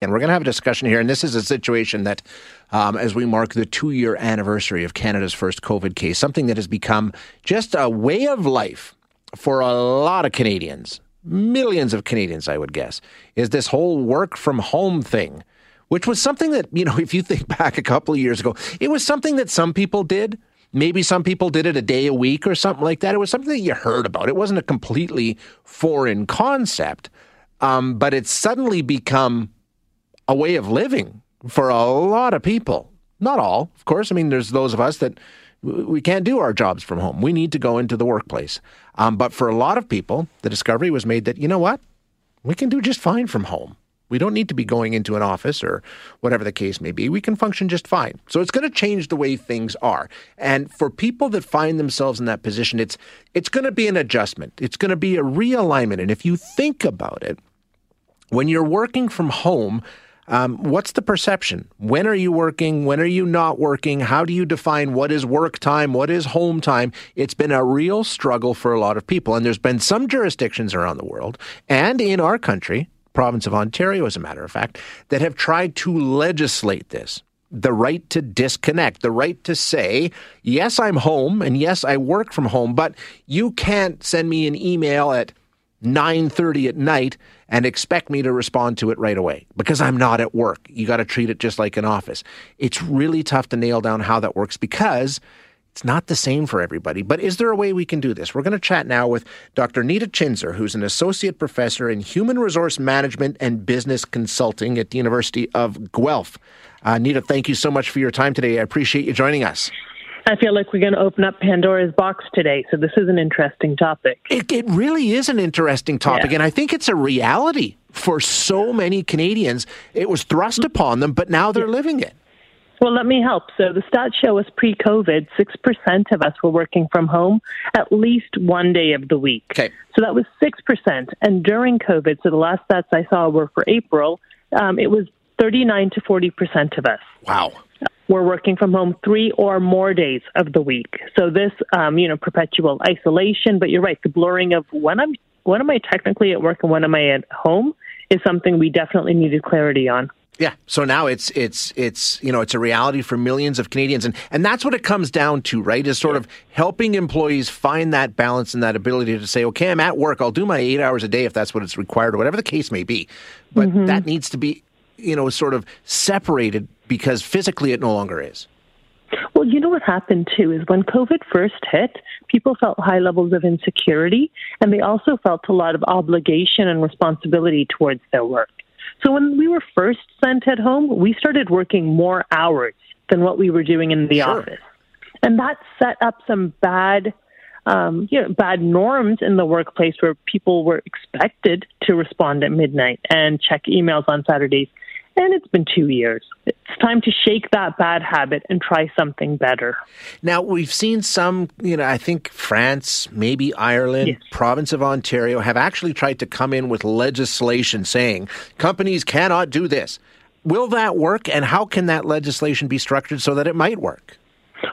And we're going to have a discussion here. And this is a situation that, um, as we mark the two year anniversary of Canada's first COVID case, something that has become just a way of life for a lot of Canadians, millions of Canadians, I would guess, is this whole work from home thing, which was something that, you know, if you think back a couple of years ago, it was something that some people did. Maybe some people did it a day a week or something like that. It was something that you heard about. It wasn't a completely foreign concept, um, but it's suddenly become a way of living for a lot of people. Not all, of course. I mean, there's those of us that we can't do our jobs from home. We need to go into the workplace. Um, but for a lot of people, the discovery was made that, you know what? We can do just fine from home. We don't need to be going into an office or whatever the case may be. We can function just fine. So it's going to change the way things are. And for people that find themselves in that position, it's it's going to be an adjustment. It's going to be a realignment. And if you think about it, when you're working from home, um, what's the perception? When are you working? When are you not working? How do you define what is work time? What is home time? It's been a real struggle for a lot of people. And there's been some jurisdictions around the world and in our country, province of Ontario, as a matter of fact, that have tried to legislate this the right to disconnect, the right to say, yes, I'm home and yes, I work from home, but you can't send me an email at 9:30 at night and expect me to respond to it right away because I'm not at work. You got to treat it just like an office. It's really tough to nail down how that works because it's not the same for everybody. But is there a way we can do this? We're going to chat now with Dr. Nita Chhinzer, who's an associate professor in human resource management and business consulting at the University of Guelph. Uh, Nita, thank you so much for your time today. I appreciate you joining us. I feel like we're going to open up Pandora's box today. So this is an interesting topic. It, it really is an interesting topic, yeah. and I think it's a reality for so many Canadians. It was thrust upon them, but now they're yeah. living it. Well, let me help. So the stats show us pre-COVID, six percent of us were working from home at least one day of the week. Okay. So that was six percent, and during COVID, so the last stats I saw were for April. Um, it was 39 to 40 percent of us. Wow we're working from home three or more days of the week. So this, um, you know, perpetual isolation. But you're right, the blurring of when I'm when am I technically at work and when am I at home is something we definitely needed clarity on. Yeah. So now it's it's it's you know it's a reality for millions of Canadians, and and that's what it comes down to, right? Is sort of helping employees find that balance and that ability to say, okay, I'm at work, I'll do my eight hours a day if that's what it's required, or whatever the case may be, but mm-hmm. that needs to be you know sort of separated because physically it no longer is. Well, you know what happened too is when COVID first hit, people felt high levels of insecurity and they also felt a lot of obligation and responsibility towards their work. So when we were first sent at home, we started working more hours than what we were doing in the sure. office. And that set up some bad um, you know, bad norms in the workplace where people were expected to respond at midnight and check emails on Saturdays and it's been two years. It's time to shake that bad habit and try something better. Now, we've seen some, you know, I think France, maybe Ireland, yes. province of Ontario have actually tried to come in with legislation saying companies cannot do this. Will that work, and how can that legislation be structured so that it might work?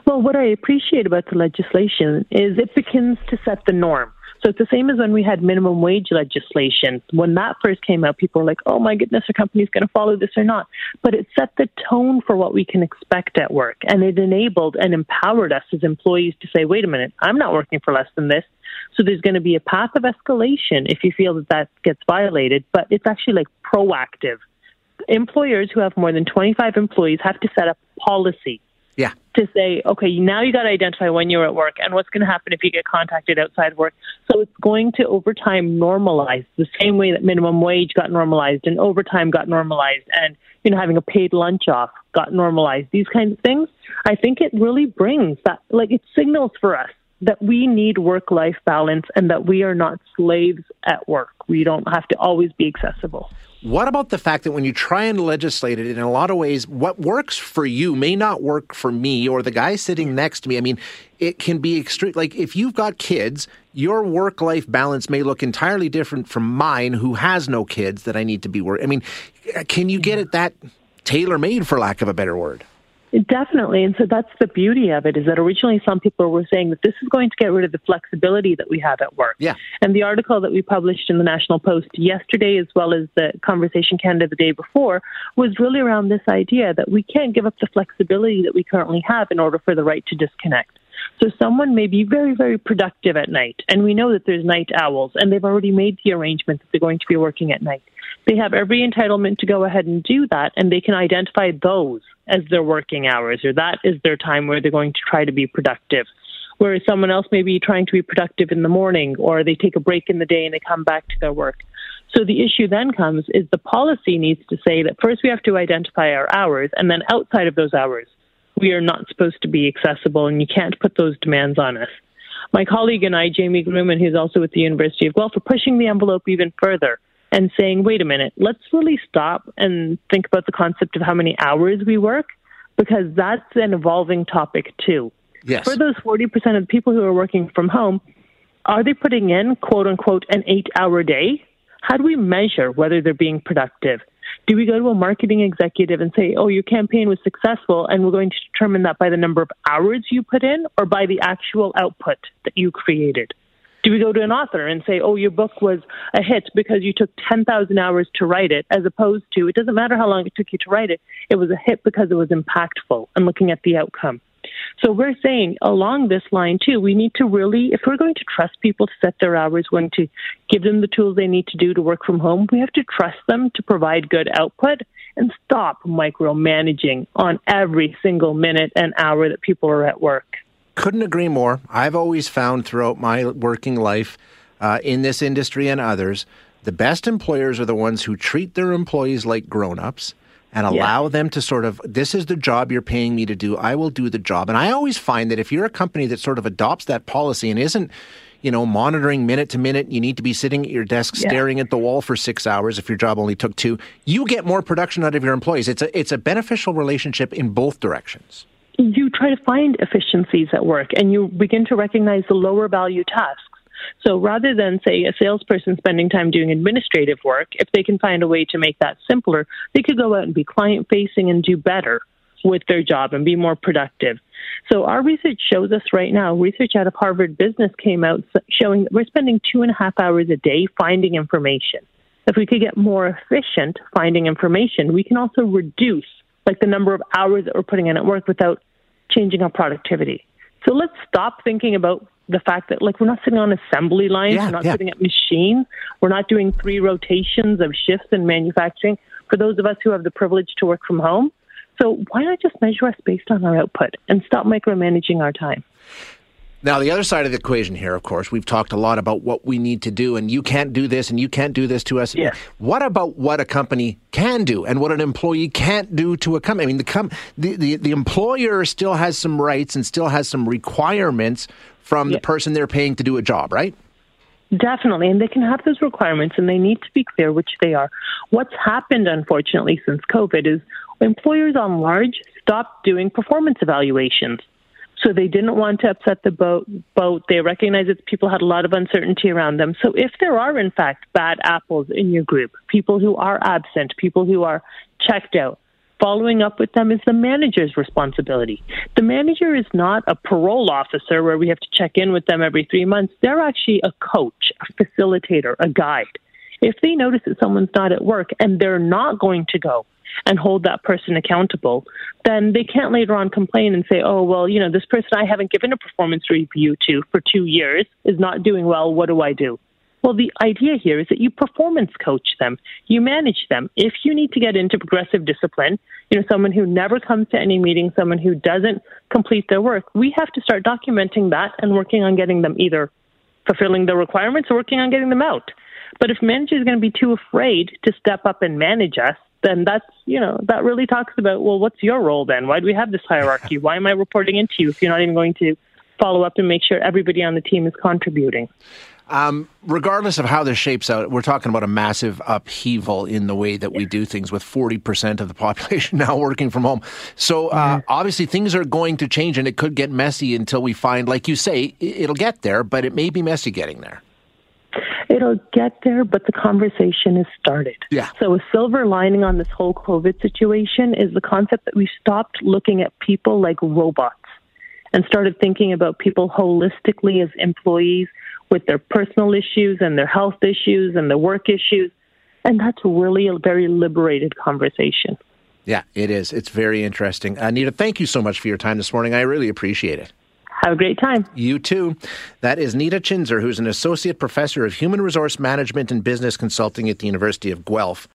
Well, what I appreciate about the legislation is it begins to set the norm. So it's the same as when we had minimum wage legislation. When that first came out, people were like, oh my goodness, are companies going to follow this or not? But it set the tone for what we can expect at work. And it enabled and empowered us as employees to say, wait a minute, I'm not working for less than this. So there's going to be a path of escalation if you feel that that gets violated, but it's actually like proactive. Employers who have more than 25 employees have to set up policy yeah. To say, okay, now you got to identify when you're at work and what's going to happen if you get contacted outside work. So it's going to over time normalize the same way that minimum wage got normalized and overtime got normalized and you know having a paid lunch off got normalized. These kinds of things. I think it really brings that like it signals for us that we need work life balance and that we are not slaves at work. We don't have to always be accessible. What about the fact that when you try and legislate it, in a lot of ways, what works for you may not work for me or the guy sitting next to me? I mean, it can be extreme. Like if you've got kids, your work life balance may look entirely different from mine, who has no kids that I need to be worried. I mean, can you get it that tailor made, for lack of a better word? Definitely. And so that's the beauty of it is that originally some people were saying that this is going to get rid of the flexibility that we have at work. Yeah. And the article that we published in the National Post yesterday, as well as the Conversation Canada the day before, was really around this idea that we can't give up the flexibility that we currently have in order for the right to disconnect. So someone may be very, very productive at night, and we know that there's night owls, and they've already made the arrangement that they're going to be working at night. They have every entitlement to go ahead and do that, and they can identify those as their working hours, or that is their time where they're going to try to be productive. Whereas someone else may be trying to be productive in the morning, or they take a break in the day and they come back to their work. So the issue then comes is the policy needs to say that first we have to identify our hours, and then outside of those hours, we are not supposed to be accessible, and you can't put those demands on us. My colleague and I, Jamie Gruman, who's also at the University of Guelph, are pushing the envelope even further and saying, wait a minute, let's really stop and think about the concept of how many hours we work, because that's an evolving topic too. Yes. For those 40% of the people who are working from home, are they putting in, quote unquote, an eight hour day? How do we measure whether they're being productive? Do we go to a marketing executive and say, oh, your campaign was successful, and we're going to determine that by the number of hours you put in or by the actual output that you created? Do we go to an author and say, oh, your book was a hit because you took 10,000 hours to write it, as opposed to, it doesn't matter how long it took you to write it, it was a hit because it was impactful and looking at the outcome. So we're saying along this line too, we need to really, if we're going to trust people to set their hours, going to give them the tools they need to do to work from home, we have to trust them to provide good output and stop micromanaging on every single minute and hour that people are at work. Couldn't agree more. I've always found throughout my working life uh, in this industry and others, the best employers are the ones who treat their employees like grown ups and allow yeah. them to sort of, this is the job you're paying me to do. I will do the job. And I always find that if you're a company that sort of adopts that policy and isn't, you know, monitoring minute to minute, you need to be sitting at your desk yeah. staring at the wall for six hours if your job only took two, you get more production out of your employees. It's a, it's a beneficial relationship in both directions you try to find efficiencies at work and you begin to recognize the lower value tasks. So rather than, say, a salesperson spending time doing administrative work, if they can find a way to make that simpler, they could go out and be client facing and do better with their job and be more productive. So our research shows us right now, research out of Harvard Business came out showing that we're spending two and a half hours a day finding information. If we could get more efficient finding information, we can also reduce like the number of hours that we're putting in at work without changing our productivity. So let's stop thinking about the fact that like we're not sitting on assembly lines, yeah, we're not yeah. sitting at machines, we're not doing three rotations of shifts in manufacturing for those of us who have the privilege to work from home. So why not just measure us based on our output and stop micromanaging our time? Now, the other side of the equation here, of course, we've talked a lot about what we need to do, and you can't do this, and you can't do this to us. Yeah. What about what a company can do, and what an employee can't do to a company? I mean, the, com- the, the, the employer still has some rights and still has some requirements from yeah. the person they're paying to do a job, right? Definitely, and they can have those requirements, and they need to be clear which they are. What's happened, unfortunately, since COVID is employers on large stopped doing performance evaluations. So they didn't want to upset the boat. boat. They recognized that people had a lot of uncertainty around them. So if there are, in fact, bad apples in your group, people who are absent, people who are checked out, following up with them is the manager's responsibility. The manager is not a parole officer where we have to check in with them every three months. They're actually a coach, a facilitator, a guide. If they notice that someone's not at work and they're not going to go and hold that person accountable, then they can't later on complain and say, oh, well, you know, this person I haven't given a performance review to for two years is not doing well. What do I do? Well, the idea here is that you performance coach them, you manage them. If you need to get into progressive discipline, you know, someone who never comes to any meeting, someone who doesn't complete their work, we have to start documenting that and working on getting them either fulfilling the requirements or working on getting them out. But if managers is going to be too afraid to step up and manage us, then that's you know that really talks about well what's your role then why do we have this hierarchy why am i reporting into you if you're not even going to follow up and make sure everybody on the team is contributing um, regardless of how this shapes out, we're talking about a massive upheaval in the way that we do things with 40% of the population now working from home. So, uh, mm-hmm. obviously, things are going to change and it could get messy until we find, like you say, it'll get there, but it may be messy getting there. It'll get there, but the conversation is started. Yeah. So a silver lining on this whole COVID situation is the concept that we stopped looking at people like robots and started thinking about people holistically as employees with their personal issues and their health issues and their work issues. And that's really a very liberated conversation. Yeah, it is. It's very interesting. Anita, thank you so much for your time this morning. I really appreciate it. Have a great time. You too. That is Nita Chhinzer, who's an associate professor of human resource management and business consulting at the University of Guelph.